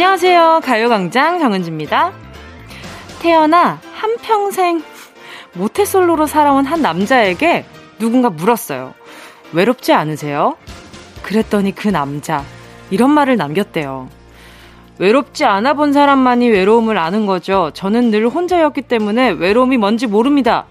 안녕하세요. 가요광장 정은지입니다. 태어나 한평생 모태솔로로 살아온 한 남자에게 누군가 물었어요. 외롭지 않으세요? 그랬더니 그 남자, 이런 말을 남겼대요. 외롭지 않아 본 사람만이 외로움을 아는 거죠. 저는 늘 혼자였기 때문에 외로움이 뭔지 모릅니다.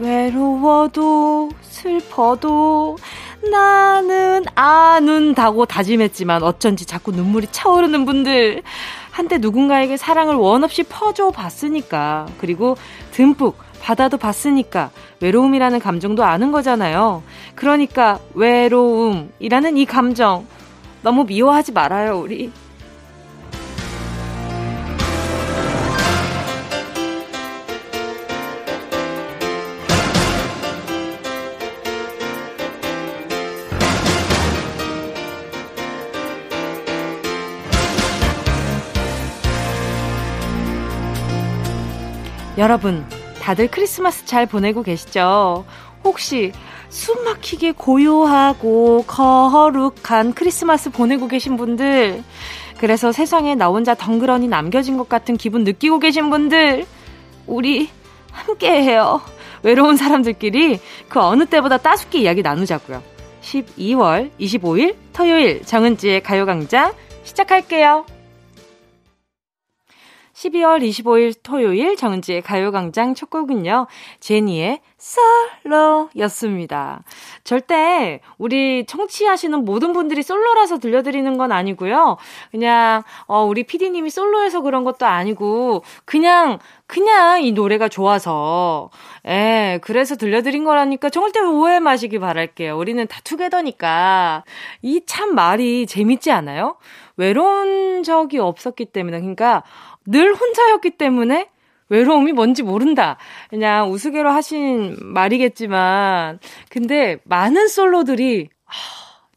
외로워도 슬퍼도 나는 아는다고 다짐했지만 어쩐지 자꾸 눈물이 차오르는 분들. 한때 누군가에게 사랑을 원 없이 퍼줘 봤으니까. 그리고 듬뿍 받아도 봤으니까 외로움이라는 감정도 아는 거잖아요. 그러니까 외로움이라는 이 감정 너무 미워하지 말아요, 우리. 여러분, 다들 크리스마스 잘 보내고 계시죠? 혹시 숨 막히게 고요하고 거룩한 크리스마스 보내고 계신 분들, 그래서 세상에 나 혼자 덩그러니 남겨진 것 같은 기분 느끼고 계신 분들, 우리 함께 해요. 외로운 사람들끼리 그 어느 때보다 따숩게 이야기 나누자고요. 12월 25일 토요일 정은지의 가요강좌 시작할게요. 12월 25일 토요일 정은지의 가요광장 첫 곡은요, 제니의 솔로였습니다. 절대 우리 청취하시는 모든 분들이 솔로라서 들려드리는 건 아니고요. 그냥, 어, 우리 피디님이 솔로여서 그런 것도 아니고, 그냥, 그냥 이 노래가 좋아서, 예, 그래서 들려드린 거라니까 절대 오해 마시기 바랄게요. 우리는 다 투게더니까. 이 참 말이 재밌지 않아요? 외로운 적이 없었기 때문에, 그러니까, 늘 혼자였기 때문에 외로움이 뭔지 모른다. 그냥 우스개로 하신 말이겠지만, 근데 많은 솔로들이, 아,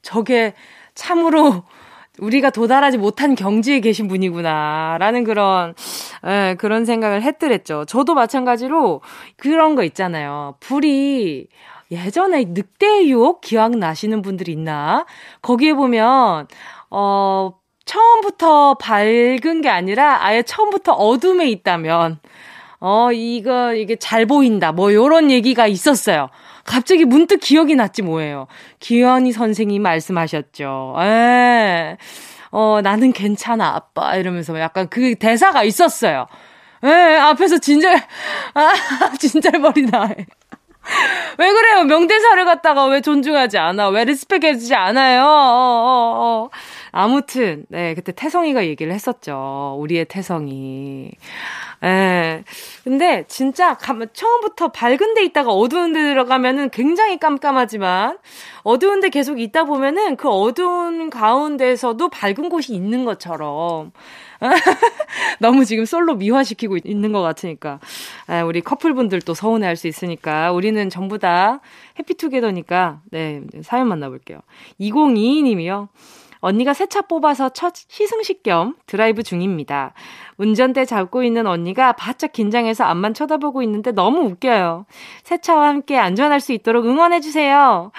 저게 참으로 우리가 도달하지 못한 경지에 계신 분이구나. 라는 그런, 예, 그런 생각을 했더랬죠. 저도 마찬가지로 그런 거 있잖아요. 불이, 예전에 늑대의 유혹 기억나시는 분들이 있나? 거기에 보면, 어, 처음부터 밝은 게 아니라 아예 처음부터 어둠에 있다면, 어, 이거, 이게 잘 보인다. 뭐, 요런 얘기가 있었어요. 갑자기 문득 기억이 났지 뭐예요. 기현이 선생님이 말씀하셨죠. 에, 어, 나는 괜찮아, 아빠. 이러면서 약간 그 대사가 있었어요. 에, 앞에서 진절, 아, 진절머리 나. 왜 그래요? 명대사를 갖다가 왜 존중하지 않아? 왜 respect 해주지 않아요? 어, 어, 어. 아무튼, 네, 그때 태성이가 얘기를 했었죠. 우리의 태성이. 예. 근데 진짜 처음부터 밝은 데 있다가 어두운 데 들어가면은 굉장히 깜깜하지만 어두운 데 계속 있다 보면은 그 어두운 가운데서도 밝은 곳이 있는 것처럼 너무 지금 솔로 미화시키고 있는 것 같으니까. 아, 우리 커플분들도 서운해 할 수 있으니까. 우리는 전부 다 해피투게더니까. 네, 사연 만나볼게요. 2022님이요. 언니가 새 차 뽑아서 첫 시승식 겸 드라이브 중입니다. 운전대 잡고 있는 언니가 바짝 긴장해서 앞만 쳐다보고 있는데 너무 웃겨요. 새 차와 함께 안전할 수 있도록 응원해주세요.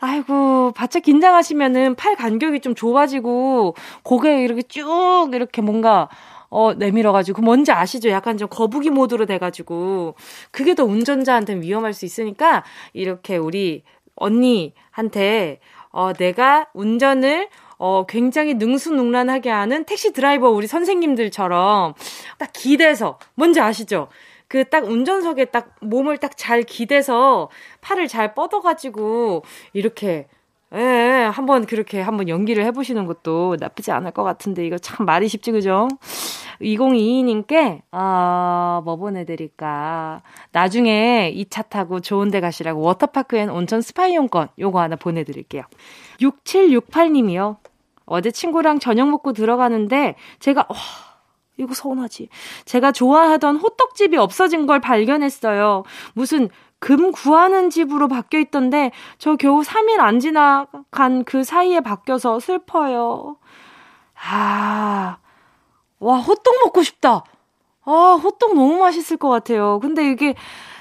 아이고, 바짝 긴장하시면은 팔 간격이 좀 좁아지고, 고개 이렇게 쭉 이렇게 뭔가, 어, 내밀어가지고, 뭔지 아시죠? 약간 좀 거북이 모드로 돼가지고, 그게 더 운전자한테 위험할 수 있으니까, 이렇게 우리 언니한테, 어, 내가 운전을 어, 굉장히 능수능란하게 하는 택시 드라이버 우리 선생님들처럼 딱 기대서, 뭔지 아시죠? 그 딱 운전석에 딱 몸을 딱 잘 기대서 팔을 잘 뻗어가지고 이렇게 예, 예, 한번 그렇게 한번 연기를 해보시는 것도 나쁘지 않을 것 같은데, 이거 참 말이 쉽지, 그죠? 2022님께, 아, 뭐 보내드릴까. 나중에 이 차 타고 좋은 데 가시라고 워터파크 and 온천 스파 이용권 요거 하나 보내드릴게요. 6768님이요. 어제 친구랑 저녁 먹고 들어가는데, 제가, 와, 이거 서운하지. 제가 좋아하던 호떡집이 없어진 걸 발견했어요. 무슨 금 구하는 집으로 바뀌어 있던데 저 겨우 3일 안 지나간 그 사이에 바뀌어서 슬퍼요. 아, 와, 호떡 먹고 싶다. 아, 호떡 너무 맛있을 것 같아요. 근데 이게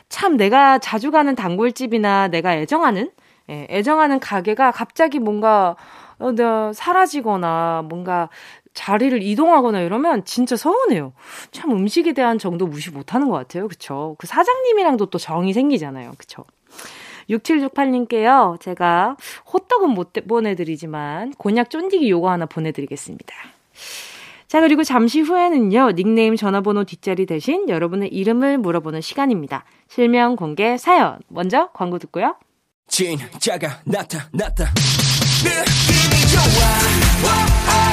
참 내가 자주 가는 단골집이나 내가 애정하는, 예, 애정하는 가게가 갑자기 뭔가 어, 네, 사라지거나 뭔가 자리를 이동하거나 이러면 진짜 서운해요. 참 음식에 대한 정도 무시 못하는 것 같아요. 그쵸? 그 사장님이랑도 또 정이 생기잖아요. 그쵸? 6768님께요. 제가 호떡은 못 보내드리지만 곤약 쫀디기 요거 하나 보내드리겠습니다. 자, 그리고 잠시 후에는요, 닉네임 전화번호 뒷자리 대신 여러분의 이름을 물어보는 시간입니다. 실명 공개 사연. 먼저 광고 듣고요. 진짜가 나타났다. 느낌이 좋아.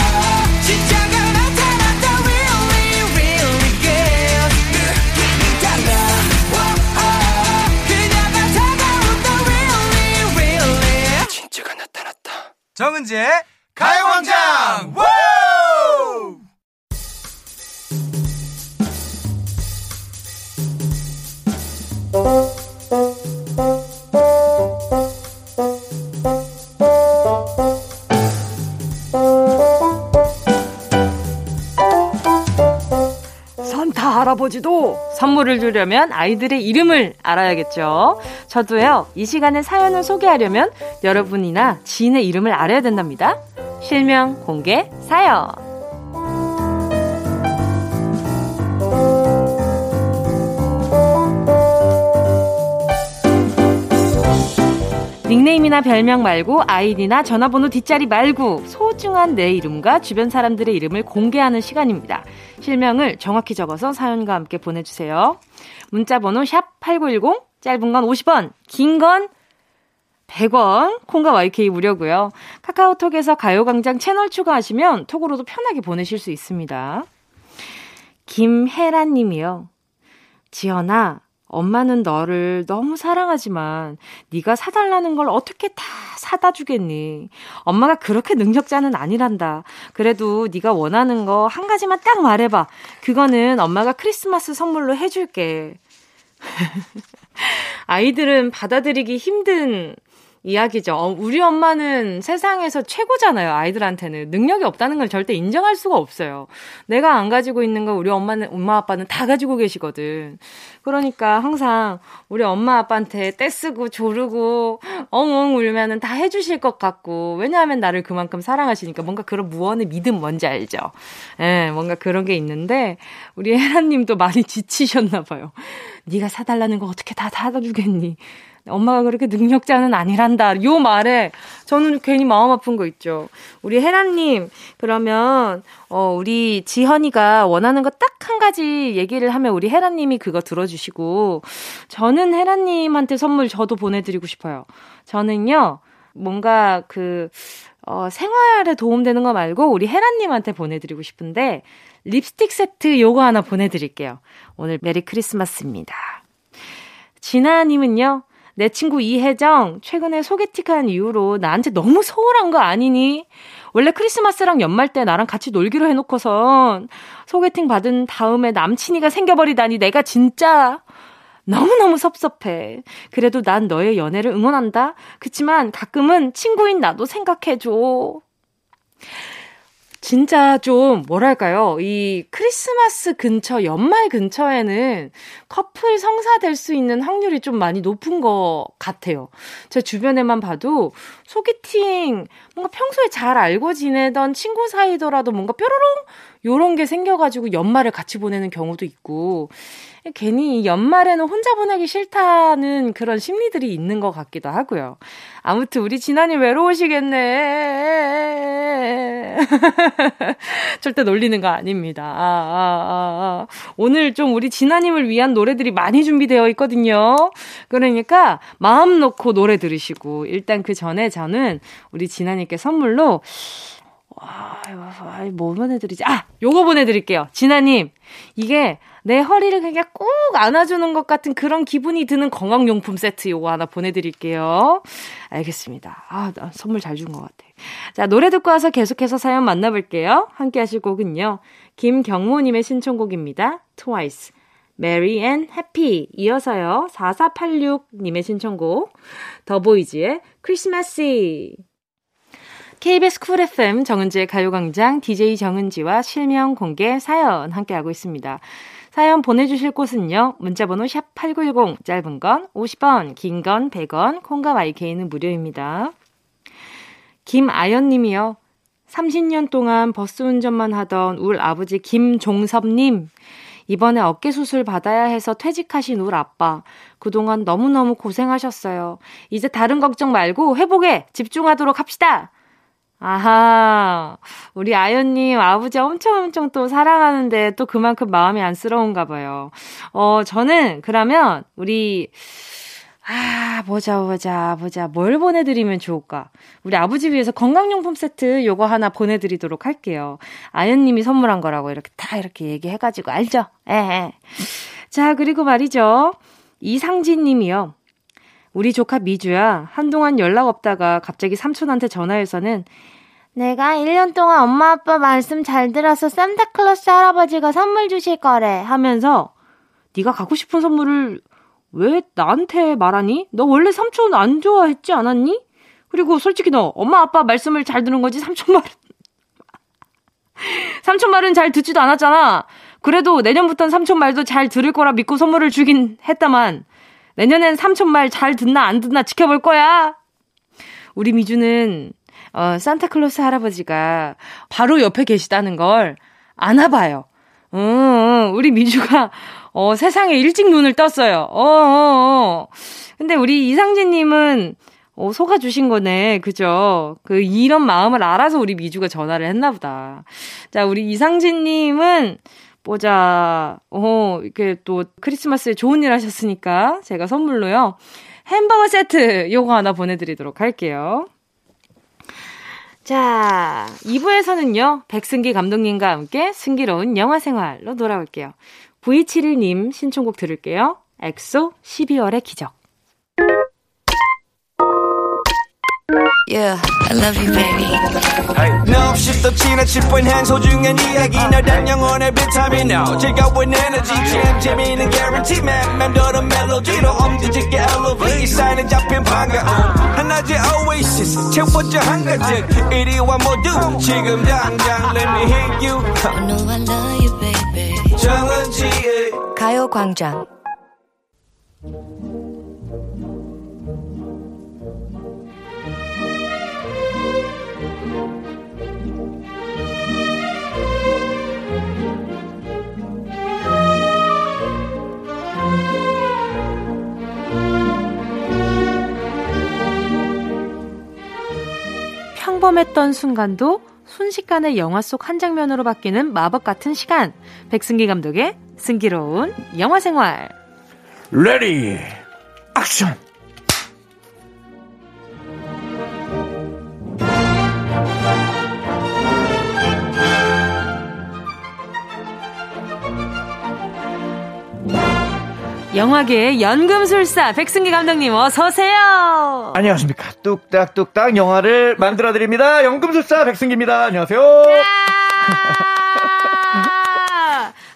정은지의 가요광장! 산타 할아버지도 선물을 주려면 아이들의 이름을 알아야겠죠. 저도요, 이 시간에 사연을 소개하려면 여러분이나 지인의 이름을 알아야 된답니다. 실명 공개 사연. 닉네임이나 별명 말고 아이디나 전화번호 뒷자리 말고 소중한 내 이름과 주변 사람들의 이름을 공개하는 시간입니다. 실명을 정확히 적어서 사연과 함께 보내주세요. 문자번호 샵 8910, 짧은 건 50원, 긴 건 100원, 콩과 YK 무료고요. 카카오톡에서 가요광장 채널 추가하시면 톡으로도 편하게 보내실 수 있습니다. 김혜란 님이요. 지연아, 엄마는 너를 너무 사랑하지만 네가 사달라는 걸 어떻게 다 사다 주겠니? 엄마가 그렇게 능력자는 아니란다. 그래도 네가 원하는 거 한 가지만 딱 말해봐. 그거는 엄마가 크리스마스 선물로 해줄게. 아이들은 받아들이기 힘든 이야기죠. 어, 우리 엄마는 세상에서 최고잖아요. 아이들한테는 능력이 없다는 걸 절대 인정할 수가 없어요. 내가 안 가지고 있는 걸 우리 엄마는 엄마 아빠는 다 가지고 계시거든. 그러니까 항상 우리 엄마 아빠한테 떼쓰고 조르고 엉엉 울면은 다 해주실 것 같고 왜냐하면 나를 그만큼 사랑하시니까 뭔가 그런 무언의 믿음 뭔지 알죠. 예, 뭔가 그런 게 있는데 우리 혜라님도 많이 지치셨나 봐요. 네가 사달라는 거 어떻게 다 사다 주겠니? 엄마가 그렇게 능력자는 아니란다. 요 말에 저는 괜히 마음 아픈 거 있죠. 우리 혜란님, 그러면, 어, 우리 지현이가 원하는 거 딱 한 가지 얘기를 하면 우리 혜란님이 그거 들어주시고, 저는 혜란님한테 선물 저도 보내드리고 싶어요. 저는요, 뭔가 그, 어, 생활에 도움되는 거 말고 우리 혜란님한테 보내드리고 싶은데, 립스틱 세트 요거 하나 보내드릴게요. 오늘 메리 크리스마스입니다. 진아님은요, 내 친구 이혜정, 최근에 소개팅한 이후로 나한테 너무 소홀한 거 아니니? 원래 크리스마스랑 연말 때 나랑 같이 놀기로 해놓고선 소개팅 받은 다음에 남친이가 생겨버리다니 내가 진짜 너무너무 섭섭해. 그래도 난 너의 연애를 응원한다. 그치만 가끔은 친구인 나도 생각해줘. 진짜 좀 뭐랄까요? 이 크리스마스 근처, 연말 근처에는 커플 성사될 수 있는 확률이 좀 많이 높은 것 같아요. 제 주변에만 봐도 소개팅 뭔가 평소에 잘 알고 지내던 친구 사이더라도 뭔가 뾰로롱 요런 게 생겨가지고 연말을 같이 보내는 경우도 있고 괜히 연말에는 혼자 보내기 싫다는 그런 심리들이 있는 것 같기도 하고요. 아무튼 우리 진아님 외로우시겠네. 절대 놀리는 거 아닙니다. 아, 아, 아, 아. 오늘 좀 우리 진아님을 위한 노래들이 많이 준비되어 있거든요. 그러니까 마음 놓고 노래 들으시고 일단 그 전에 저는 우리 진아님께 선물로 와, 뭐 보내드리지? 아, 요거 보내드릴게요. 진아님, 이게 내 허리를 그냥 꼭 안아주는 것 같은 그런 기분이 드는 건강용품 세트 요거 하나 보내드릴게요. 알겠습니다. 아, 나 선물 잘 준 것 같아. 자, 노래 듣고 와서 계속해서 사연 만나볼게요. 함께 하실 곡은요. 김경모님의 신청곡입니다. 트와이스. Merry and Happy. 이어서요. 4486님의 신청곡. 더보이즈의 크리스마스. KBS 쿨 FM 정은지의 가요광장 DJ 정은지와 실명 공개 사연 함께하고 있습니다. 사연 보내주실 곳은요. 문자번호 샵8910 짧은 건 50원 긴 건 100원 콩과 마이K는 무료입니다. 김아연 님이요. 30년 동안 버스 운전만 하던 울 아버지 김종섭 님. 이번에 어깨 수술 받아야 해서 퇴직하신 울 아빠. 그동안 너무너무 고생하셨어요. 이제 다른 걱정 말고 회복에 집중하도록 합시다. 아하, 우리 아연님 아버지 엄청 엄청 또 사랑하는데 또 그만큼 마음이 안쓰러운가 봐요. 어, 저는 그러면 우리, 아, 보자, 보자, 보자. 뭘 보내드리면 좋을까? 우리 아버지 위해서 건강용품 세트 요거 하나 보내드리도록 할게요. 아연님이 선물한 거라고 이렇게 다 이렇게 얘기해가지고, 알죠? 예, 예. 자, 그리고 말이죠. 이상진 님이요. 우리 조카 미주야, 한동안 연락 없다가 갑자기 삼촌한테 전화해서는 내가 1년 동안 엄마 아빠 말씀 잘 들어서 산타클로스 할아버지가 선물 주실 거래 하면서 네가 갖고 싶은 선물을 왜 나한테 말하니? 너 원래 삼촌 안 좋아했지 않았니? 그리고 솔직히 너 엄마 아빠 말씀을 잘 듣는 거지 삼촌 말은 삼촌 말은 잘 듣지도 않았잖아. 그래도 내년부턴 삼촌 말도 잘 들을 거라 믿고 선물을 주긴 했다만 내년엔 삼촌 말 잘 듣나 안 듣나 지켜볼 거야. 우리 미주는 어, 산타클로스 할아버지가 바로 옆에 계시다는 걸 아나 봐요. 음, 음, 우리 미주가 어, 세상에 일찍 눈을 떴어요. 어, 어, 어. 근데 우리 이상진님은 어, 속아 주신 거네. 그죠? 그, 이런 마음을 알아서 우리 미주가 전화를 했나 보다. 자, 우리 이상진님은, 보자. 어, 이렇게 또 크리스마스에 좋은 일 하셨으니까 제가 선물로요. 햄버거 세트 요거 하나 보내드리도록 할게요. 자, 2부에서는요, 백승기 감독님과 함께 승기로운 영화 생활로 돌아올게요. V71님 신청곡 들을게요. 엑소 12월의 기적. Yeah, I love you, baby. Hey. No, she's the china chip when hands hold you and yagi. No, damn young on every time you know. Check out with energy, jam, Jimmy, and guarantee, man. Man, do the melody, no, um, did you get elevated? Sign and jump in, panga. And I just oasis, check what your hunger check. It is one more do, chick him down, down, let me hit you. I know I love you, baby. Challenge, eh. Kyle Kwangjang. 평범했던 순간도 순식간에 영화 속 한 장면으로 바뀌는 마법 같은 시간. 백승기 감독의 승기로운 영화 생활. ready action. 영화계의 연금술사 백승기 감독님 어서 오세요. 안녕하십니까. 뚝딱뚝딱 영화를 만들어 드립니다. 연금술사 백승기입니다. 안녕하세요.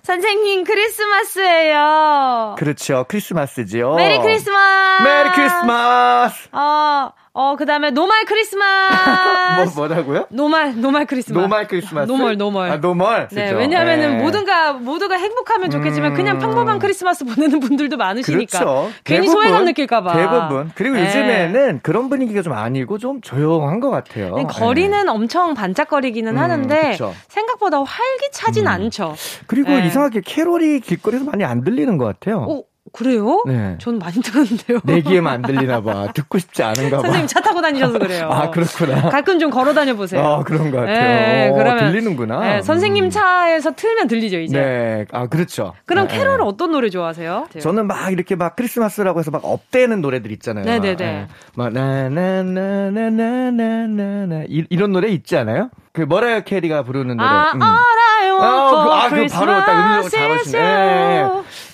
선생님 크리스마스예요. 그렇죠. 크리스마스지요. Merry Christmas. Merry Christmas. 어, 어, 그 다음에 normal Christmas. 뭐, 뭐라고요? normal, normal Christmas. normal Christmas. normal, normal. 아, normal. 네, 왜냐하면은 네. 모두가, 모두가 행복하면 좋겠지만 음... 그냥 평범한 크리스마스 보내는 분들도 많으시니까. 그렇죠. 괜히 대부분, 소외감 느낄까봐. 대부분. 그리고 네. 요즘에는 그런 분위기가 좀 아니고 좀 조용한 것 같아요. 네, 거리는 네. 엄청 반짝거리기는 음, 하는데 그쵸. 생각보다 활기차진 음. 않죠. 그리고 네. 이상하게 캐롤이 길거리에서 많이 안 들리는 것 같아요. 오, 그래요? 네. 전 많이 들었는데요. 내기에만 안 들리나 봐. 듣고 싶지 않은가 봐. 선생님 차 타고 다니셔서 그래요. 아, 그렇구나. 가끔 좀 걸어 다녀 보세요. 아, 그런 것 같아요. 네, 어, 그러면 들리는구나. 네, 선생님 음. 차에서 틀면 들리죠, 이제. 네. 아, 그렇죠. 그럼 네, 캐롤 네. 어떤 노래 좋아하세요? 네. 저는 막 이렇게 막 크리스마스라고 해서 막 up되는 노래들 있잖아요. 네, 네, 네. 네. 막 나나나나나나나 이런 노래 있지 않아요? 그 머라이어 캐리가 부르는 노래. 아, 음. 알아요. 아, 그, 아, 그 바로 딱 음으로 잘하시네.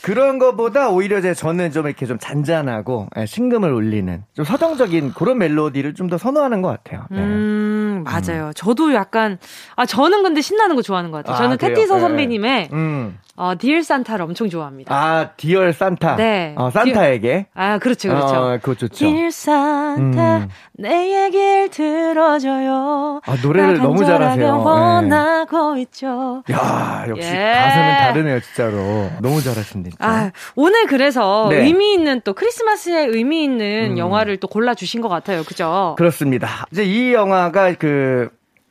예, 예. 그런 거보다 오히려 제 저는 좀 이렇게 좀 잔잔하고 예, 심금을 울리는 좀 서정적인 그런 멜로디를 좀 더 선호하는 것 같아요. 네. 음, 맞아요. 음. 저도 약간 아 저는 근데 신나는 거 좋아하는 것 같아요. 아, 저는 태티서 예. 선배님의 음. 어, Dear Santa를 엄청 좋아합니다. 아, Dear Santa? 네. 어, 산타에게? 아, 그렇죠, 그렇죠. 어, 그거 좋죠. Dear Santa, 음. 내 얘기를 들어줘요. 아, 노래를 너무 잘하세요. 원하고 네. 있죠. 야 역시 예. 가수는 다르네요, 진짜로. 너무 잘하신다, 진짜. 아, 오늘 그래서 네. 의미 있는 또 크리스마스에 의미 있는 음. 영화를 또 골라주신 것 같아요, 그죠? 그렇습니다. 이제 이 영화가 그,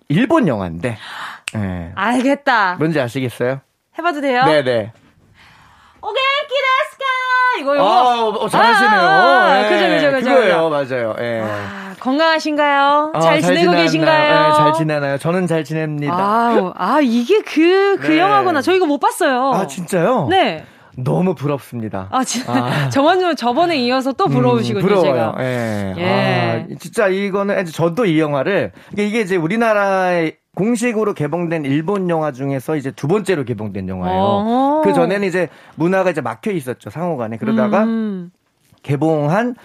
일본 영화인데. 예. 알겠다. 뭔지 아시겠어요? 해봐도 돼요? 네네. 오겐키 데스까 이거요. 아, 어, 잘하시네요. 아, 아, 예, 그죠, 그죠, 그죠. 그거예요, 맞아요. 예. 아, 건강하신가요? 어, 잘 지내고 지내나요? 계신가요? 예, 잘 지내나요? 저는 잘 지냅니다. 아, 아 이게 그, 그 네. 영화구나. 저 이거 못 봤어요. 아, 진짜요? 네. 너무 부럽습니다. 아, 진짜. 아. 저번, 저번에 이어서 또 부러우시군요, 음, 부러워요. 제가. 예. 예. 아, 진짜 이거는 저도 이 영화를 이게, 이게 이제 우리나라에 공식으로 개봉된 일본 영화 중에서 이제 두 번째로 개봉된 영화예요. 어. 그 전에는 이제 문화가 이제 막혀 있었죠 상호간에 그러다가 음. 개봉한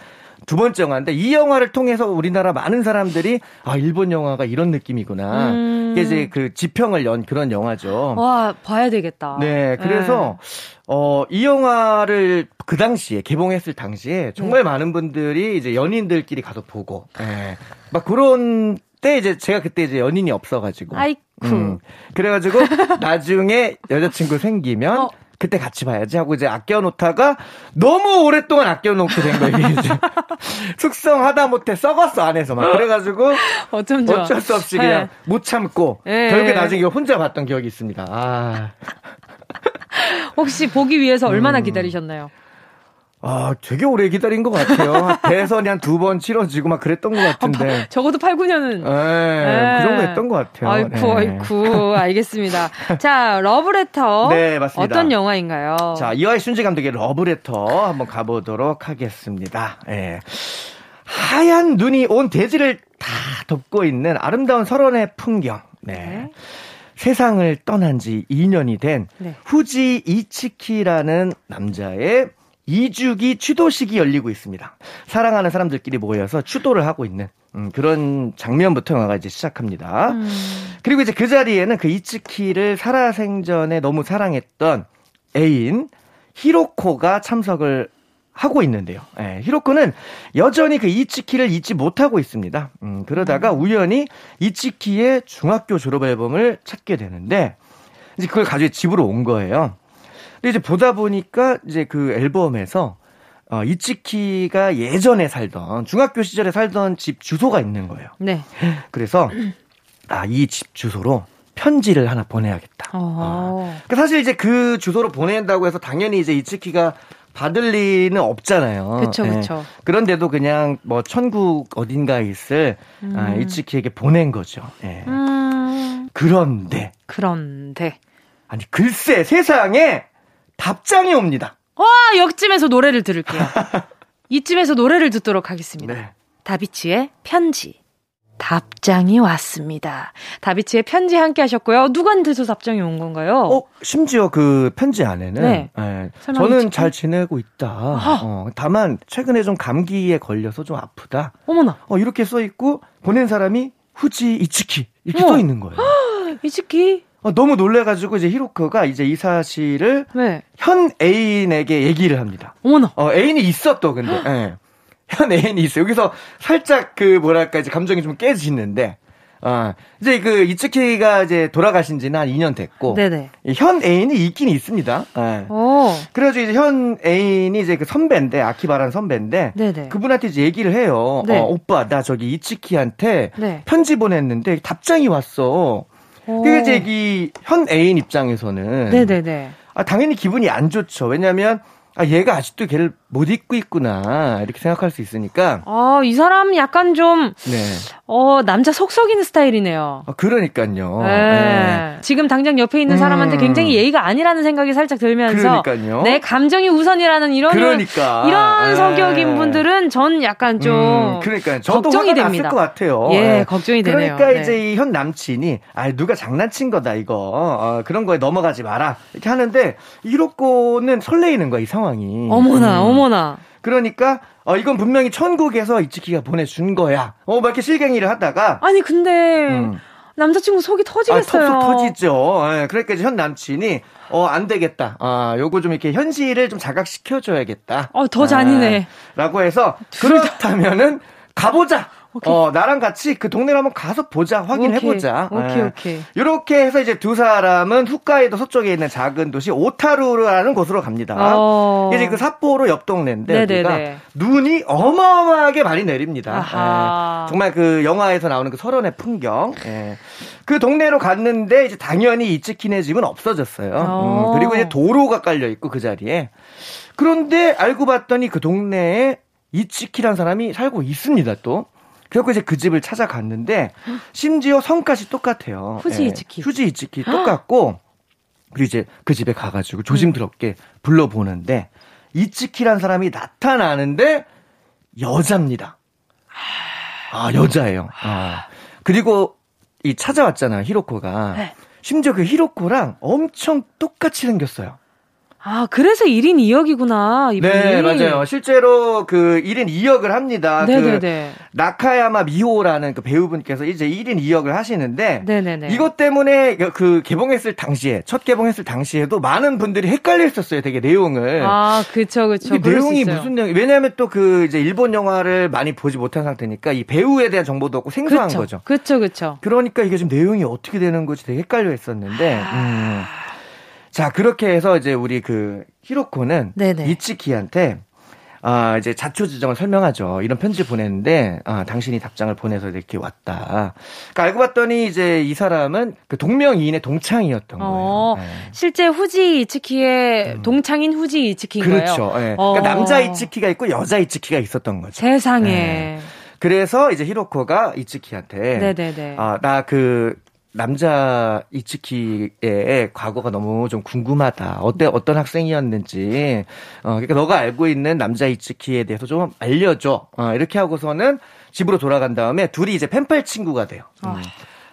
두 번째 영화인데 이 영화를 통해서 우리나라 많은 사람들이 아 일본 영화가 이런 느낌이구나 음. 이게 이제 그 지평을 연 그런 영화죠. 와, 봐야 되겠다. 네, 그래서 어, 이 영화를 그 당시에 개봉했을 당시에 정말 많은 분들이 이제 연인들끼리 가서 보고, 예. 막 그런 때 이제 제가 그때 이제 연인이 없어가지고, 아이쿠. 음, 그래가지고 나중에 여자친구 생기면. 어. 그때 같이 봐야지 하고 이제 아껴놓다가 너무 오랫동안 아껴놓게 된 거예요. 이제 숙성하다 못해 썩었어 안에서 막 그래가지고 어쩜 좋아. 어쩔 수 없이 네. 그냥 못 참고 예. 결국에 나중에 혼자 봤던 기억이 있습니다. 아. 혹시 보기 위해서 음. 얼마나 기다리셨나요? 아, 되게 오래 기다린 것 같아요. 대선이 한 두 번 치러지고 막 그랬던 것 같은데. 적어도 8, 9년은. 네, 그 정도 했던 것 같아요. 아이쿠, 네. 아이쿠. 알겠습니다. 자, 러브레터. 네, 맞습니다. 어떤 영화인가요? 자, 이화의 순지 감독의 러브레터 한번 가보도록 하겠습니다. 예. 하얀 눈이 온 대지를 다 덮고 있는 아름다운 설원의 풍경. 네. 네. 세상을 떠난 지 2년이 된 네. 후지 이치키라는 남자의 이주기 취도식이 열리고 있습니다. 사랑하는 사람들끼리 모여서 추도를 하고 있는 음, 그런 장면부터 영화가 이제 시작합니다. 음. 그리고 이제 그 자리에는 그 이츠키를 살아생전에 너무 사랑했던 애인 히로코가 참석을 하고 있는데요. 예, 히로코는 여전히 그 이츠키를 잊지 못하고 있습니다. 음, 그러다가 우연히 이츠키의 중학교 졸업 앨범을 찾게 되는데 이제 그걸 가지고 집으로 온 거예요. 근데 이제 보다 보니까 이제 그 앨범에서 어, 이츠키가 예전에 살던 중학교 시절에 살던 집 주소가 있는 거예요. 네. 그래서 아, 이 집 주소로 편지를 하나 보내야겠다. 어. 그러니까 사실 이제 그 주소로 보낸다고 해서 당연히 이제 이츠키가 받을 리는 없잖아요. 그쵸, 예. 그쵸. 그런데도 그냥 뭐 천국 어딘가에 있을 아, 이츠키에게 보낸 거죠. 예. 음. 그런데 그런데. 아니 글쎄 세상에 답장이 옵니다. 와, 역쯤에서 노래를 들을게요. 이쯤에서 노래를 듣도록 하겠습니다. 네. 다비치의 편지. 답장이 왔습니다. 다비치의 편지 함께 하셨고요. 누구한테서 답장이 온 건가요? 어, 심지어 그 편지 안에는 네. 예, 설마 저는 이츠키? 잘 지내고 있다. 어, 다만 최근에 좀 감기에 걸려서 좀 아프다. 어머나. 어, 이렇게 써 있고 보낸 사람이 후지 이츠키 이렇게 우와. 써 있는 거예요. 이츠키? 어, 너무 놀래가지고 이제 히로코가 이제 이 사실을 네. 현 애인에게 얘기를 합니다. 어머나. 어, 애인이 있어 또 근데. 예. 현 애인이 있어. 여기서 살짝 그 뭐랄까 이제 감정이 좀 깨지는데. 어, 이제 그 이츠키가 이제 돌아가신 지는 한 2년 됐고. 네네. 이현 애인이 있긴 있습니다. 예. 오. 그래가지고 이제 현 애인이 이제 그 선배인데 아키바라는 선배인데 네네. 그분한테 이제 얘기를 해요. 네. 어, 오빠 나 저기 이츠키한테 네. 편지 보냈는데 답장이 왔어. 오. 그게 이제 이 현 애인 입장에서는 네네네. 아, 당연히 기분이 안 좋죠. 왜냐하면 아, 얘가 아직도 걔를 못 잊고 있구나 이렇게 생각할 수 있으니까. 아, 이 사람 약간 좀, 네. 어, 남자 속 썩이는 스타일이네요. 아, 그러니까요. 네. 지금 당장 옆에 있는 음. 사람한테 굉장히 예의가 아니라는 생각이 살짝 들면서 그러니까요. 내 감정이 우선이라는 이런 그러니까. 이런 네. 성격인 분들은 전 약간 좀 음, 그러니까 저도 걱정이 됩니다. 것 같아요. 예, 네. 걱정이 되네요. 그러니까 네. 이제 이 현 남친이 아 누가 장난친 거다 이거 어, 그런 거에 넘어가지 마라 이렇게 하는데 이로꼬는 설레이는 거야 이상 황이. 어머나 음. 어머나 그러니까 어 이건 분명히 천국에서 이츠키가 보내준 거야. 어막 이렇게 실갱이를 하다가 아니 근데 음. 남자친구 속이 아, 터지겠어요. 톡톡 터지죠. 예, 그러니까 이제 현 남친이 어 안 되겠다. 아 요거 좀 이렇게 현실을 좀 자각시켜 줘야겠다. 어, 더 잔인해. 라고 해서 그렇다면은 가보자. 오케이. 어, 나랑 같이 그 동네를 한번 가서 보자, 확인해보자. 오케이, 오케이. 네. 오케이. 이렇게 해서 이제 두 사람은 홋카이도 서쪽에 있는 작은 도시 오타루라는 곳으로 갑니다. 어. 이제 그 삿포로 옆 동네인데 여기가 눈이 어마어마하게 많이 내립니다. 예. 정말 그 영화에서 나오는 그 설원의 풍경. 예. 그 동네로 갔는데 이제 당연히 이츠키네 집은 없어졌어요. 어. 음, 그리고 이제 도로가 깔려 있고 그 자리에. 그런데 알고 봤더니 그 동네에 이츠키란 사람이 살고 있습니다 또. 그래서 이제 그 집을 찾아갔는데 심지어 성까지 똑같아요. 후지 예, 이츠키. 예, 후지 이츠키 똑같고 그리고 이제 그 집에 가가지고 조심스럽게 불러보는데 이츠키란 사람이 나타나는데 여자입니다. 아 여자예요. 아. 그리고 이 찾아왔잖아요 히로코가. 네. 심지어 그 히로코랑 엄청 똑같이 생겼어요. 아, 그래서 1인 2역이구나, 이분이. 네, 맞아요. 실제로 그 1인 2역을 합니다. 네네네. 그 나카야마 미호라는 그 배우분께서 이제 1인 2역을 하시는데 네네네. 이것 때문에 그, 그 개봉했을 당시에 첫 개봉했을 당시에도 많은 분들이 헷갈렸었어요. 되게 내용을. 아, 그렇죠. 그렇죠. 내용이 무슨 내용? 왜냐하면 또 그 이제 일본 영화를 많이 보지 못한 상태니까 이 배우에 대한 정보도 없고 생소한 그쵸. 거죠. 그렇죠. 그렇죠. 그러니까 이게 지금 내용이 어떻게 되는 건지 되게 헷갈려 했었는데 아... 음. 자, 그렇게 해서 이제 우리 그 히로코는 네네. 이치키한테 아, 이제 자초 지정을 설명하죠. 이런 편지 보냈는데, 아, 당신이 답장을 보내서 이렇게 왔다. 그러니까 알고 봤더니 이제 이 사람은 그 동명이인의 동창이었던 어, 거예요. 네. 실제 후지 이츠키의 음. 동창인 후지 이츠키인 그렇죠. 네. 어. 그러니까 남자 이츠키가 있고 여자 이츠키가 있었던 거죠. 세상에. 네. 그래서 이제 히로코가 이츠키한테 네네네. 아, 나 그 남자 이츠키의 과거가 너무 좀 궁금하다. 어때 어떤 학생이었는지. 어 그러니까 너가 알고 있는 남자 이츠키에 대해서 좀 알려줘. 어 이렇게 하고서는 집으로 돌아간 다음에 둘이 이제 펜팔 친구가 돼요. 음.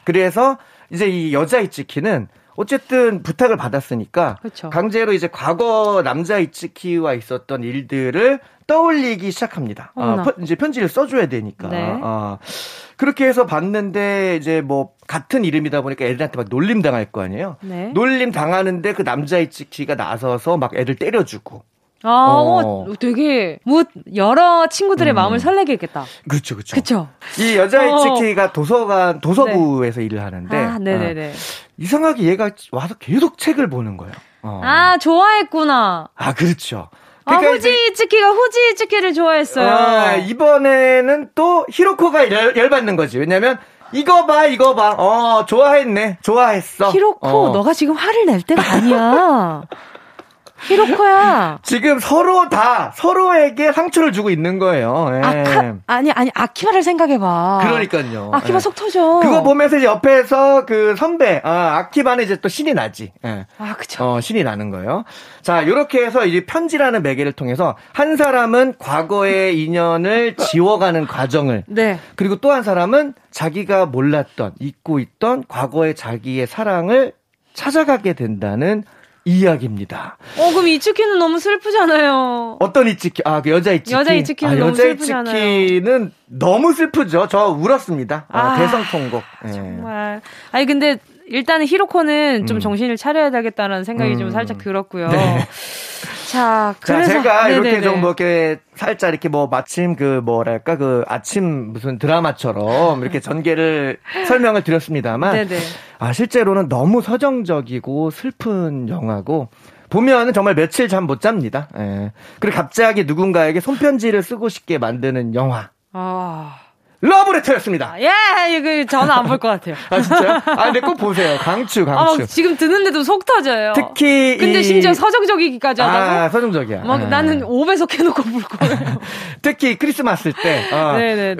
그래서 이제 이 여자 이츠키는 어쨌든 부탁을 받았으니까 그쵸. 강제로 이제 과거 남자 이츠키와 있었던 일들을 떠올리기 시작합니다. 아, 이제 편지를 써줘야 되니까. 네. 아, 그렇게 해서 봤는데 이제 뭐 같은 이름이다 보니까 애들한테 막 놀림 당할 거 아니에요. 네. 놀림 당하는데 그 남자의 치키가 나서서 막 애들 때려주고. 아, 어. 어, 되게 뭐 여러 친구들의 음. 마음을 설레게 했겠다. 그렇죠, 그렇죠. 그렇죠. 이 여자의 어. 치키가 도서관 도서부에서 네. 일을 하는데 아, 네네네. 아, 이상하게 얘가 와서 계속 책을 보는 거예요. 어. 아, 좋아했구나. 아, 그렇죠. 아, 그러니까 아, 후지 츠키가 후지 츠키를 좋아했어요. 아, 이번에는 또 히로코가 열, 열받는 거지. 왜냐면 이거 봐, 이거 봐. 어, 좋아했네. 좋아했어. 히로코, 어. 너가 지금 화를 낼 때가 아니야. 히로코야. 지금 서로 다 서로에게 상처를 주고 있는 거예요. 예. 아카, 아니 아니 아키바를 생각해봐. 그러니까요. 아키바 예. 속 터져. 그거 보면서 이제 옆에서 그 선배 아, 아키바는 이제 또 신이 나지. 예. 아 그쵸. 어 신이 나는 거예요. 자 이렇게 해서 이 편지라는 매개를 통해서 한 사람은 과거의 인연을 지워가는 과정을. 네. 그리고 또 한 사람은 자기가 몰랐던 잊고 있던 과거의 자기의 사랑을 찾아가게 된다는 이야기입니다. 어, 그럼 이츠키는 너무 슬프잖아요. 어떤 이츠키? 아, 그 여자 이츠키. 여자 이츠키는 아, 너무 여자 슬프잖아요. 이츠키는 너무 슬프죠. 저 울었습니다. 아, 아 대성통곡. 네. 정말. 아니 근데 일단은 히로코는 좀 음. 정신을 차려야 되겠다는 생각이 음. 좀 살짝 들었고요. 네. 자, 자, 제가 네네네. 이렇게 좀 뭐 이렇게 살짝 이렇게 뭐 마침 그 뭐랄까 그 아침 무슨 드라마처럼 이렇게 전개를 설명을 드렸습니다만 네네. 아 실제로는 너무 서정적이고 슬픈 영화고 보면은 정말 며칠 잠 못 잡니다. 예. 그리고 갑자기 누군가에게 손편지를 쓰고 싶게 만드는 영화. 아. 러브레터였습니다. 예, 이거 저는 안 볼 것 같아요. 아, 진짜요? 아, 근데 꼭 보세요. 강추, 강추. 아, 지금 듣는데도 속 터져요. 특히. 근데 이... 심지어 서정적이기까지 하다고? 아, 서정적이야. 막 아. 나는 5배속 해놓고 볼 거예요. 특히 크리스마스 때. 어.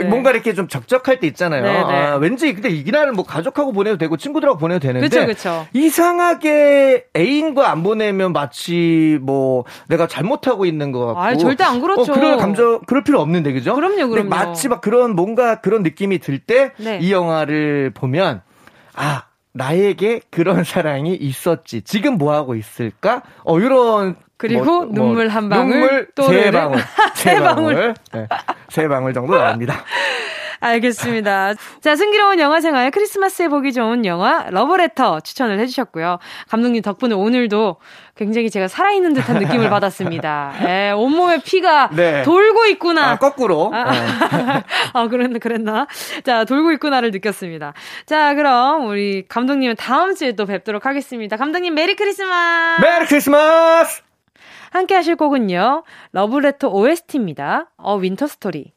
뭔가 이렇게 좀 적적할 때 있잖아요. 아, 왠지 근데 이날은 뭐 가족하고 보내도 되고 친구들하고 보내도 되는데. 그쵸, 그쵸. 이상하게 애인과 안 보내면 마치 뭐 내가 잘못하고 있는 것 같고. 아, 절대 안 그렇죠. 어, 그럴 감정, 그럴 필요 없는데, 그죠? 그럼요, 그럼요. 마치 막 그런 뭔가 그런 느낌이 들 때이 네. 영화를 보면 아 나에게 그런 사랑이 있었지. 지금 뭐 하고 있을까? 어 이런 그리고 뭐, 뭐 눈물 한 방울, 눈물 세 방울, 세 방울, 네, 세 방울 정도 나옵니다. 알겠습니다. 자, 승기로운 영화 생활 크리스마스에 보기 좋은 영화 러브레터 추천을 해주셨고요. 감독님 덕분에 오늘도 굉장히 제가 살아있는 듯한 느낌을 받았습니다. 예, 온몸에 피가 네. 돌고 있구나. 아, 거꾸로. 아, 네. 아, 그랬나, 그랬나. 자, 돌고 있구나를 느꼈습니다. 자, 그럼 우리 감독님은 다음 주에 또 뵙도록 하겠습니다. 감독님, Merry Christmas! Merry Christmas! 함께 하실 곡은요, 러브레터 OST입니다. 어, Winter Story.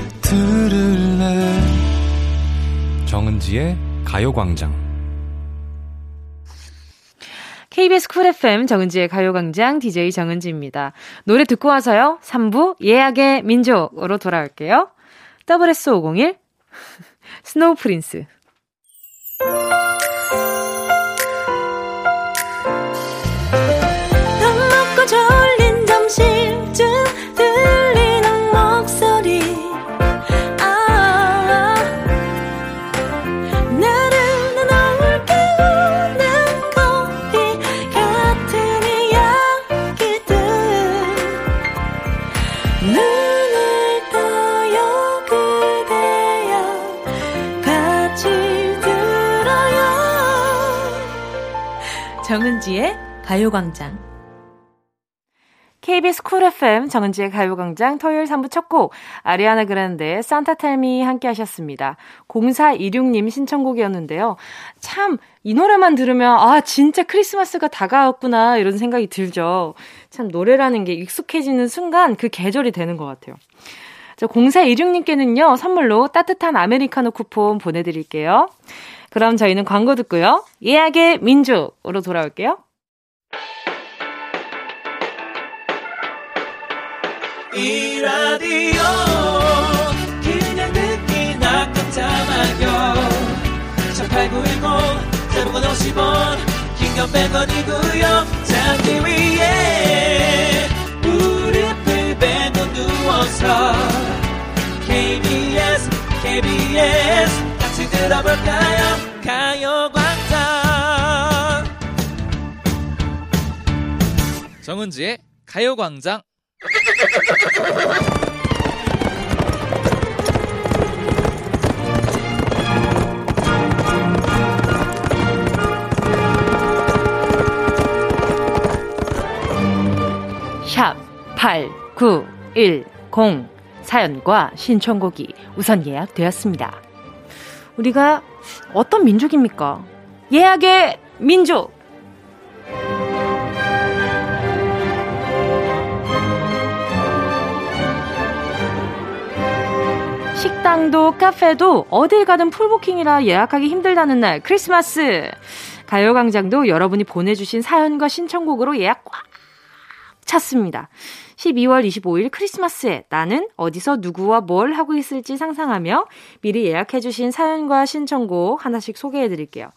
들을래 정은지의 가요광장 KBS 쿨 FM 정은지의 가요광장 DJ 정은지입니다. 노래 듣고 와서요. 3부 예약의 민족으로 돌아올게요. SS501 Snow Prince 정은지의 가요광장. KBS 쿨 FM 정은지의 가요광장 토요일 3부 첫 곡, 아리아나 그란데의 Santa Tell Me 함께 하셨습니다. 0426님 신청곡이었는데요. 참, 이 노래만 들으면, 아, 진짜 크리스마스가 다가왔구나, 이런 생각이 들죠. 참, 노래라는 게 익숙해지는 순간 그 계절이 되는 것 같아요. 자, 0426님께는요, 선물로 따뜻한 아메리카노 쿠폰 보내드릴게요. 그럼 저희는 광고 듣고요. 예약의 민족으로 돌아올게요. 이 라디오 그냥 듣기나 깜짝마요 18910 대목원 50원 긴건 100원이고요 잠기 위에 무릎을 베고 누워서 KBS KBS. 같이 들어볼까요? 가요광장. 정은지의 가요광장. 샵 8910 사연과 신청곡이 우선 예약되었습니다. 우리가 어떤 민족입니까? 예약의 민족! 식당도 카페도 어딜 가든 풀부킹이라 예약하기 힘들다는 날 크리스마스 가요광장도 여러분이 보내주신 사연과 신청곡으로 예약 꽉 찼습니다. 12월 25일 크리스마스에 나는 어디서 누구와 뭘 하고 있을지 상상하며 미리 예약해주신 사연과 신청곡 하나씩 소개해드릴게요.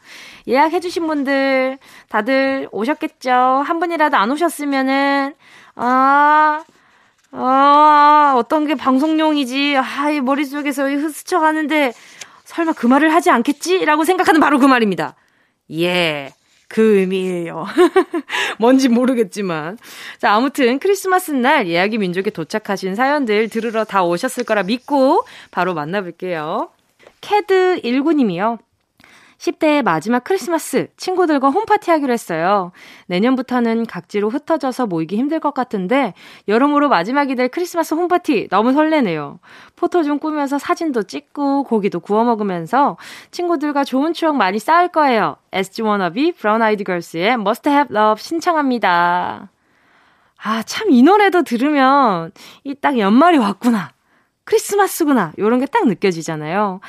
예약해주신 분들 다들 오셨겠죠? 한 분이라도 안 오셨으면은, 아, 아, 어떤 게 방송용이지. 아, 이 머릿속에서 스쳐가는데 설마 그 말을 하지 않겠지? 라고 생각하는 바로 그 말입니다. 예. 그 의미예요. 뭔지 모르겠지만. 자, 아무튼 크리스마스 날 예약이 민족에 도착하신 사연들 들으러 다 오셨을 거라 믿고 바로 만나볼게요. 캐드19님이요. 10대의 마지막 크리스마스 친구들과 홈파티 하기로 했어요. 내년부터는 각지로 흩어져서 모이기 힘들 것 같은데 여러모로 마지막이 될 크리스마스 홈파티 너무 설레네요. 포토존 꾸미면서 사진도 찍고 고기도 구워 먹으면서 친구들과 좋은 추억 많이 쌓을 거예요. SG 워너비 브라운 아이드 걸스의 Must Have Love 신청합니다. 아, 참 이 노래도 들으면 이 딱 연말이 왔구나. 크리스마스구나. 요런 게 딱 느껴지잖아요.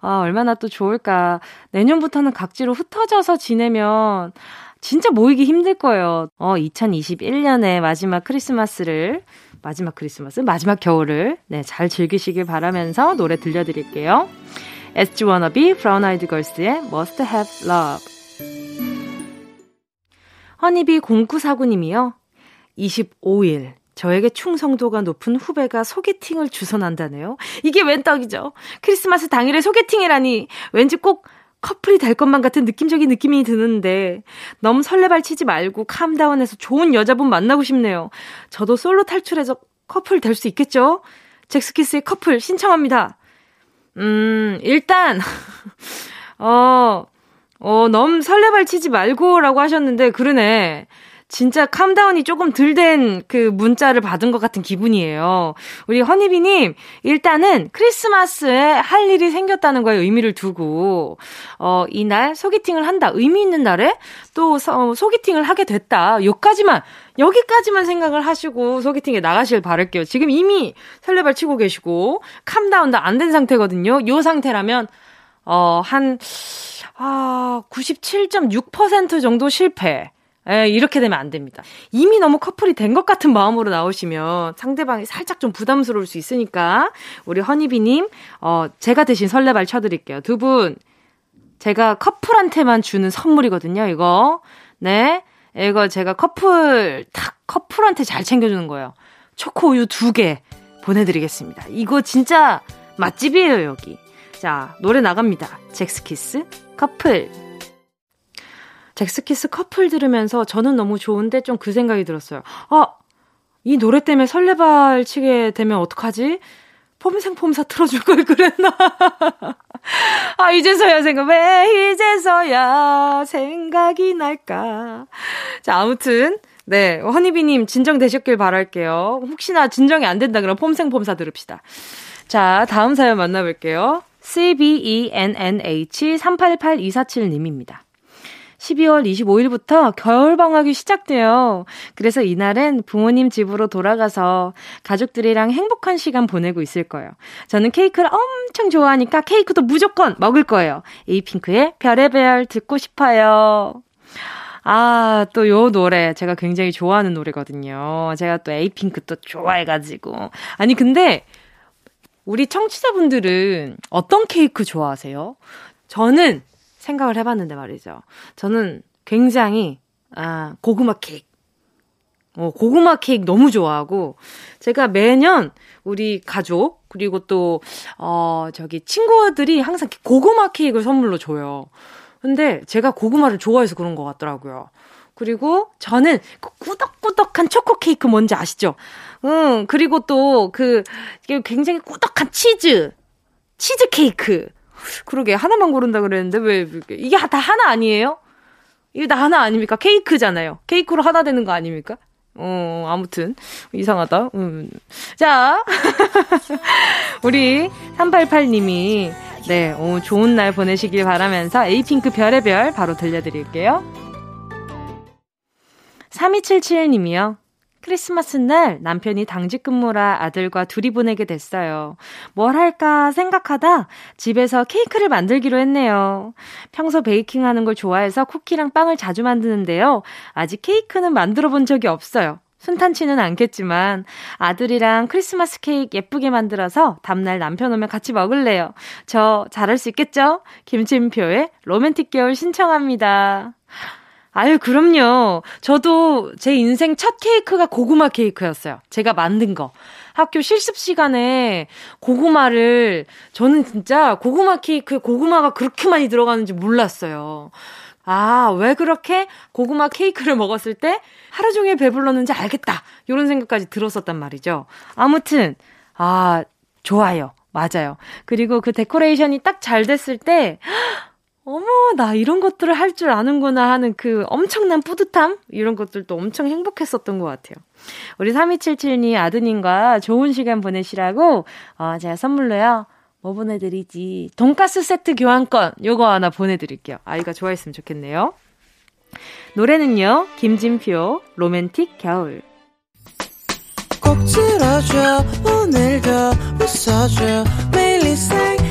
아, 얼마나 또 좋을까. 내년부터는 각지로 흩어져서 지내면 진짜 모이기 힘들 거예요. 어, 2021년의 마지막 크리스마스를, 마지막 크리스마스, 마지막 겨울을, 네, 잘 즐기시길 바라면서 노래 들려드릴게요. SG 워너비 브라운 아이드 걸스의 Must Have Love. 허니비 0949님이요. 25일 저에게 충성도가 높은 후배가 소개팅을 주선한다네요. 이게 웬 떡이죠? 크리스마스 당일에 소개팅이라니 왠지 꼭 커플이 될 것만 같은 느낌적인 느낌이 드는데 너무 설레발 치지 말고 calm down해서 좋은 여자분 만나고 싶네요. 저도 솔로 탈출해서 커플 될 수 있겠죠? 잭스키스의 커플 신청합니다. 음, 일단 어, 어, 너무 설레발 치지 말고라고 하셨는데 그러네. 진짜 캄다운이 조금 덜 된 그 문자를 받은 것 같은 기분이에요. 우리 허니비님, 일단은 크리스마스에 할 일이 생겼다는 거에 의미를 두고, 어, 이날 소개팅을 한다. 의미 있는 날에 또 서, 소개팅을 하게 됐다. 여기까지만, 여기까지만 생각을 하시고 소개팅에 나가실 바랄게요. 지금 이미 설레발 치고 계시고, 캄다운도 안 된 상태거든요. 요 상태라면, 어, 한, 아, 97.6% 정도 실패. 에, 예, 이렇게 되면 안 됩니다. 이미 너무 커플이 된 것 같은 마음으로 나오시면 상대방이 살짝 좀 부담스러울 수 있으니까 우리 허니비님, 어, 제가 대신 설레발 쳐드릴게요. 두 분, 제가 커플한테만 주는 선물이거든요, 이거. 네. 이거 제가 커플, 탁, 커플한테 잘 챙겨주는 거예요. 초코 우유 두 개 보내드리겠습니다. 이거 진짜 맛집이에요, 여기. 자, 노래 나갑니다. 잭스키스, 커플. 잭스키스 커플 들으면서 저는 너무 좋은데 좀 그 생각이 들었어요. 아, 이 노래 때문에 설레발 치게 되면 어떡하지? 폼생폼사 틀어줄 걸 그랬나? 아, 이제서야 생각, 왜 이제서야 생각이 날까? 자, 아무튼, 네, 허니비님 진정되셨길 바랄게요. 혹시나 진정이 안 된다 그러면 폼생폼사 들읍시다. 자, 다음 사연 만나볼게요. CBENNH388247님입니다. 12월 25일부터 겨울방학이 시작돼요. 그래서 이날은 부모님 집으로 돌아가서 가족들이랑 행복한 시간 보내고 있을 거예요. 저는 케이크를 엄청 좋아하니까 케이크도 무조건 먹을 거예요. 에이핑크의 별의 별 듣고 싶어요. 아, 또 요 노래 제가 굉장히 좋아하는 노래거든요. 제가 또 에이핑크 또 좋아해가지고. 아니, 근데 우리 청취자분들은 어떤 케이크 좋아하세요? 저는 생각을 해봤는데 말이죠. 저는 굉장히, 아, 고구마 케이크. 어, 고구마 케이크 너무 좋아하고, 제가 매년 우리 가족, 그리고 또, 어, 저기 친구들이 항상 고구마 케이크를 선물로 줘요. 근데 제가 고구마를 좋아해서 그런 것 같더라고요. 그리고 저는 그 꾸덕꾸덕한 초코 케이크 뭔지 아시죠? 응, 그리고 또 그, 굉장히 꾸덕한 치즈, 치즈 케이크. 그러게 하나만 고른다 그랬는데 왜 이게 다 하나 아니에요? 이게 다 하나 아닙니까? 케이크잖아요. 케이크로 하나 되는 거 아닙니까? 어, 아무튼 이상하다. 음. 자. 우리 388님이 네, 오, 좋은 날 보내시길 바라면서 에이핑크 별의 별 바로 들려드릴게요. 3277님이요. 크리스마스 날 남편이 당직 근무라 아들과 둘이 보내게 됐어요. 뭘 할까 생각하다 집에서 케이크를 만들기로 했네요. 평소 베이킹 하는 걸 좋아해서 쿠키랑 빵을 자주 만드는데요. 아직 케이크는 만들어 본 적이 없어요. 순탄치는 않겠지만 아들이랑 크리스마스 케이크 예쁘게 만들어서 다음날 남편 오면 같이 먹을래요. 저 잘할 수 있겠죠? 김진표의 로맨틱 겨울 신청합니다. 아유, 그럼요. 저도 제 인생 첫 케이크가 고구마 케이크였어요. 제가 만든 거. 학교 실습 시간에 고구마를, 저는 진짜 고구마 케이크에 고구마가 그렇게 많이 들어가는지 몰랐어요. 아, 왜 그렇게 고구마 케이크를 먹었을 때 하루 종일 배불렀는지 알겠다. 이런 생각까지 들었었단 말이죠. 아무튼, 아, 좋아요. 맞아요. 그리고 그 데코레이션이 딱 잘 됐을 때, 어머, 나 이런 것들을 할 줄 아는구나 하는 그 엄청난 뿌듯함? 이런 것들도 엄청 행복했었던 것 같아요. 우리 3277님 아드님과 좋은 시간 보내시라고, 어, 제가 선물로요, 뭐 보내드리지? 돈가스 세트 교환권, 요거 하나 보내드릴게요. 아이가 좋아했으면 좋겠네요. 노래는요, 김진표, 로맨틱 겨울. 꼭 들어줘, 오늘도 웃어줘, 매일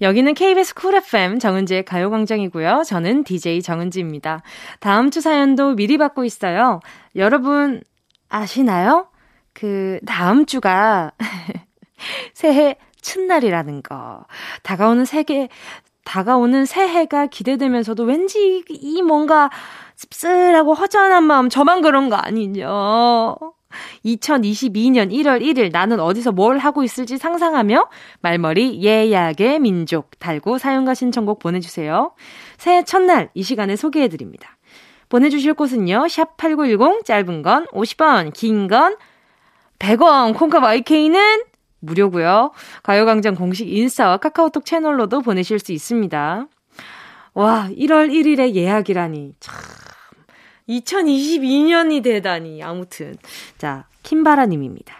여기는 KBS 쿨 FM 정은지의 가요광장이고요. 저는 DJ 정은지입니다. 다음 주 사연도 미리 받고 있어요. 여러분 아시나요? 그 다음 주가 새해 첫날이라는 거. 다가오는 세계 다가오는 새해가 기대되면서도 왠지 이 뭔가 씁쓸하고 허전한 마음 저만 그런 거 아니죠? 2022년 1월 1일 나는 어디서 뭘 하고 있을지 상상하며 말머리 예약의 민족 달고 사용과 신청곡 보내주세요. 새해 첫날 이 시간에 소개해드립니다. 보내주실 곳은요. 샵 8910 짧은 건 50원 긴 건 100원 콩카 마이케이는 무료고요. 가요광장 공식 인스타와 카카오톡 채널로도 보내실 수 있습니다. 와 1월 1일에 예약이라니 참 2022년이 되다니. 아무튼. 자, 킴바라님입니다.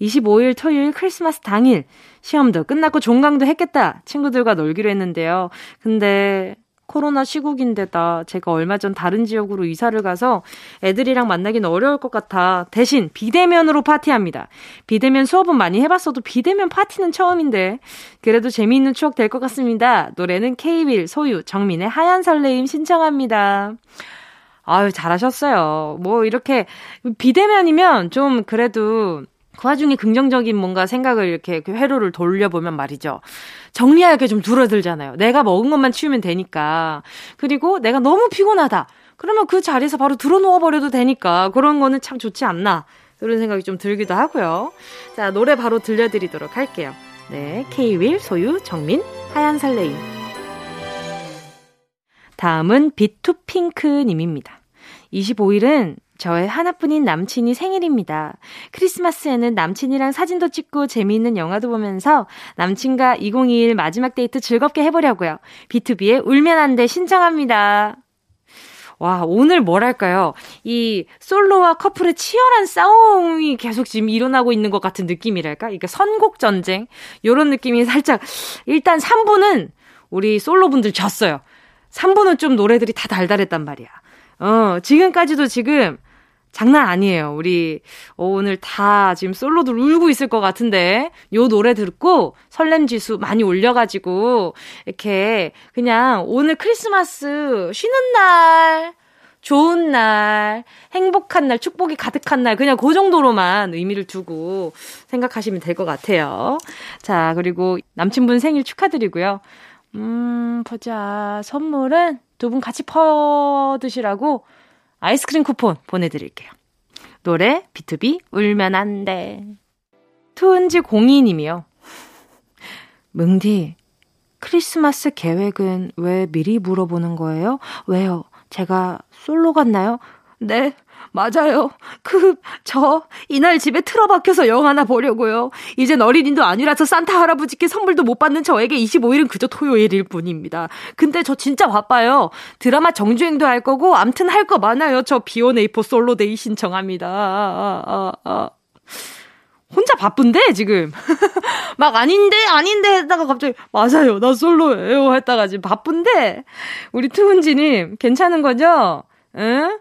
25일 토요일 크리스마스 당일 시험도 끝났고 종강도 했겠다. 친구들과 놀기로 했는데요. 근데 코로나 시국인데다 제가 얼마 전 다른 지역으로 이사를 가서 애들이랑 만나긴 어려울 것 같아 대신 비대면으로 파티합니다. 비대면 수업은 많이 해봤어도 비대면 파티는 처음인데 그래도 재미있는 추억 될 것 같습니다. 노래는 K-윌 소유 정민의 하얀 설레임 신청합니다. 아유, 잘하셨어요. 뭐, 이렇게, 비대면이면 좀 그래도 그 와중에 긍정적인 뭔가 생각을 이렇게 그 회로를 돌려보면 말이죠. 정리할 게 좀 줄어들잖아요. 내가 먹은 것만 치우면 되니까. 그리고 내가 너무 피곤하다. 그러면 그 자리에서 바로 들어 누워버려도 되니까. 그런 거는 참 좋지 않나. 그런 생각이 좀 들기도 하고요. 자, 노래 바로 들려드리도록 할게요. 네. K-윌, 소유, 정민, 하얀 설레임. 다음은 비투핑크님입니다. 25일은 저의 하나뿐인 남친이 생일입니다. 크리스마스에는 남친이랑 사진도 찍고 재미있는 영화도 보면서 남친과 2021 마지막 데이트 즐겁게 해보려고요. B2B의 울면 안 돼 신청합니다. 와, 오늘 뭐랄까요. 이 솔로와 커플의 치열한 싸움이 계속 지금 일어나고 있는 것 같은 느낌이랄까? 그러니까 선곡 전쟁. 요런 느낌이 살짝, 일단 3부는 우리 솔로분들 졌어요. 3부는 좀 노래들이 다 달달했단 말이야. 어, 지금까지도 지금 장난 아니에요. 우리 어, 오늘 다 지금 솔로들 울고 있을 것 같은데 요 노래 듣고 설렘 지수 많이 올려가지고 이렇게 그냥 오늘 크리스마스 쉬는 날 좋은 날, 행복한 날, 축복이 가득한 날, 그냥 그 정도로만 의미를 두고 생각하시면 될 것 같아요. 자, 그리고 남친분 생일 축하드리고요. 음, 보자. 선물은 두 분 같이 퍼 드시라고 아이스크림 쿠폰 보내드릴게요. 노래, B2B, 울면 안 돼. 투은지 공이님이요. 뭉디, 크리스마스 계획은 왜 미리 물어보는 거예요? 왜요? 제가 솔로 같나요? 네, 맞아요. 그, 저, 이날 집에 틀어박혀서 영화나 보려고요. 이젠 어린이도 아니라서 산타 할아버지께 선물도 못 받는 저에게 25일은 그저 토요일일 뿐입니다. 근데 저 진짜 바빠요. 드라마 정주행도 할 거고, 암튼 할 거 많아요. 저 비오네이포 솔로데이 신청합니다. 아, 아, 아. 혼자 바쁜데, 지금. 막 아닌데, 아닌데 했다가 갑자기, 맞아요. 나 솔로예요. 했다가 지금 바쁜데, 우리 투은지님, 괜찮은 거죠? 응?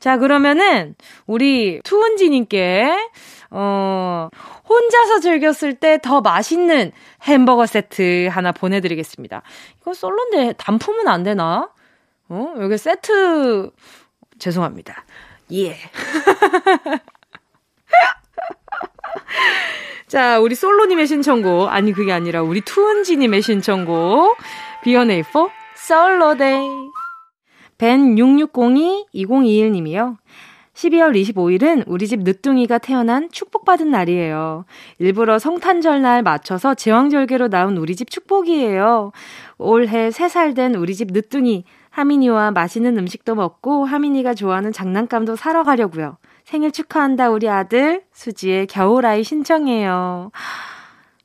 자, 그러면은, 우리 투은지님께, 어, 혼자서 즐겼을 때 더 맛있는 햄버거 세트 하나 보내드리겠습니다. 이거 솔로인데 단품은 안 되나? 어? 여기 세트, 죄송합니다. 예. 자, 우리 솔로님의 신청곡. 아니, 그게 아니라 우리 투은지님의 신청곡. B1A4 Solo Day. 벤6602-2021님이요. 12월 25일은 우리 집 늦둥이가 태어난 축복받은 날이에요. 일부러 성탄절 날 맞춰서 제왕절개로 나온 우리 집 축복이에요. 올해 3살 된 우리 집 늦둥이 하민이와 맛있는 음식도 먹고 하민이가 좋아하는 장난감도 사러 가려고요. 생일 축하한다 우리 아들 수지의 겨울아이 신청해요.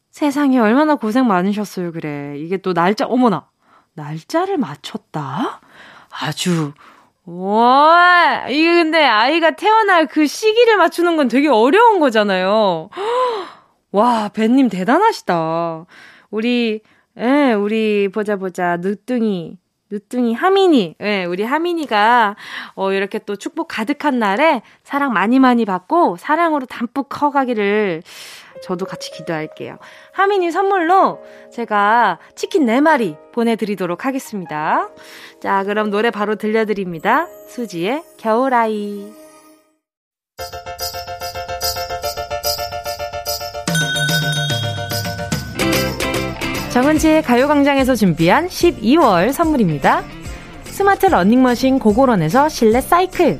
세상에 얼마나 고생 많으셨어요 그래. 이게 또 날짜 어머나 날짜를 맞췄다? 아주 와, 이게 근데 아이가 태어날 그 시기를 맞추는 건 되게 어려운 거잖아요. 와, 벤님 대단하시다. 우리, 예, 우리 보자 보자, 늦둥이. 늦둥이 하민이, 예, 네, 우리 하민이가, 어, 이렇게 또 축복 가득한 날에 사랑 많이 많이 받고 사랑으로 담뿍 커가기를 저도 같이 기도할게요. 하민이 선물로 제가 치킨 4마리 보내드리도록 하겠습니다. 자, 그럼 노래 바로 들려드립니다. 수지의 겨울아이. 정은지의 가요광장에서 준비한 12월 선물입니다. 스마트 러닝머신 고고런에서 실내 사이클.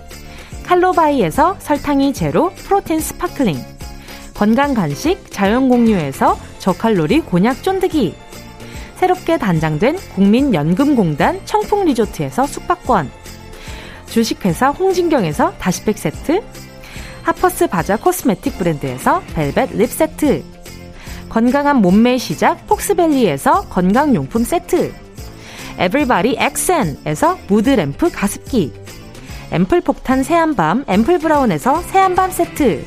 칼로바이에서 설탕이 제로 프로틴 sparkling. 건강 간식 자연 공유에서 저칼로리 곤약 쫀득이. 새롭게 단장된 국민연금공단 청풍리조트에서 숙박권. 주식회사 홍진경에서 다시팩 세트. 하퍼스 바자 cosmetic 브랜드에서 벨벳 lip 세트. 건강한 몸매의 시작 폭스밸리에서 건강용품 세트. 에블바리 엑센에서 무드램프 가습기 앰플 폭탄 새한밤 앰플 브라운에서 새한밤 세트.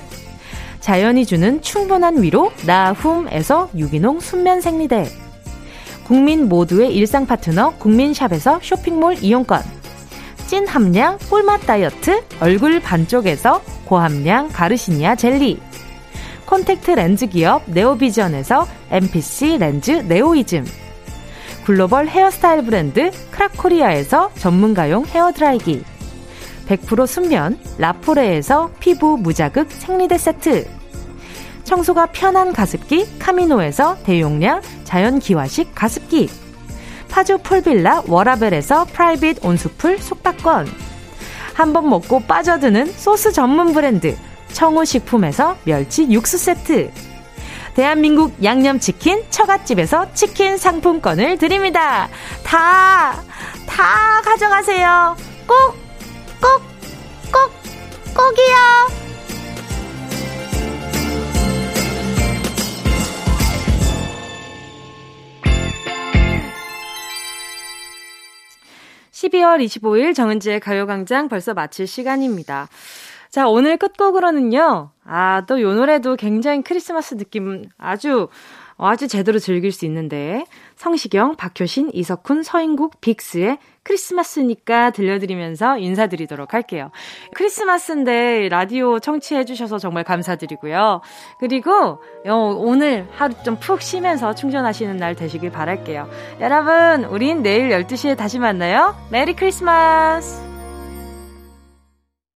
자연이 주는 충분한 위로 나훔에서 유기농 순면 생리대. 국민 모두의 일상 파트너 국민샵에서 쇼핑몰 이용권. 찐 함량 꿀맛 다이어트 얼굴 반쪽에서 고함량 가르시니아 젤리. 콘택트 렌즈 기업 네오비전에서 MPC 렌즈 네오이즘. 글로벌 헤어스타일 브랜드 크라코리아에서 전문가용 헤어드라이기 100% 순면 라포레에서 피부 무자극 생리대 세트 청소가 편한 가습기 카미노에서 대용량 자연기화식 가습기 파주 풀빌라 워라벨에서 private 온수풀 숙박권 한 번 먹고 빠져드는 소스 전문 브랜드 청우식품에서 멸치 육수 세트 대한민국 양념치킨 처갓집에서 치킨 상품권을 드립니다. 다, 다 가져가세요. 꼭 꼭, 꼭, 꼭이요. 12월 25일 정은지의 가요광장 벌써 마칠 시간입니다. 자, 오늘 끝곡으로는요, 아, 또 요 노래도 굉장히 크리스마스 느낌 아주 아주 제대로 즐길 수 있는데 성시경, 박효신, 이석훈, 서인국, 빅스의 크리스마스니까 들려드리면서 인사드리도록 할게요. 크리스마스인데 라디오 청취해주셔서 정말 감사드리고요. 그리고 어, 오늘 하루 좀 푹 쉬면서 충전하시는 날 되시길 바랄게요. 여러분, 우린 내일 12시에 다시 만나요. Merry Christmas!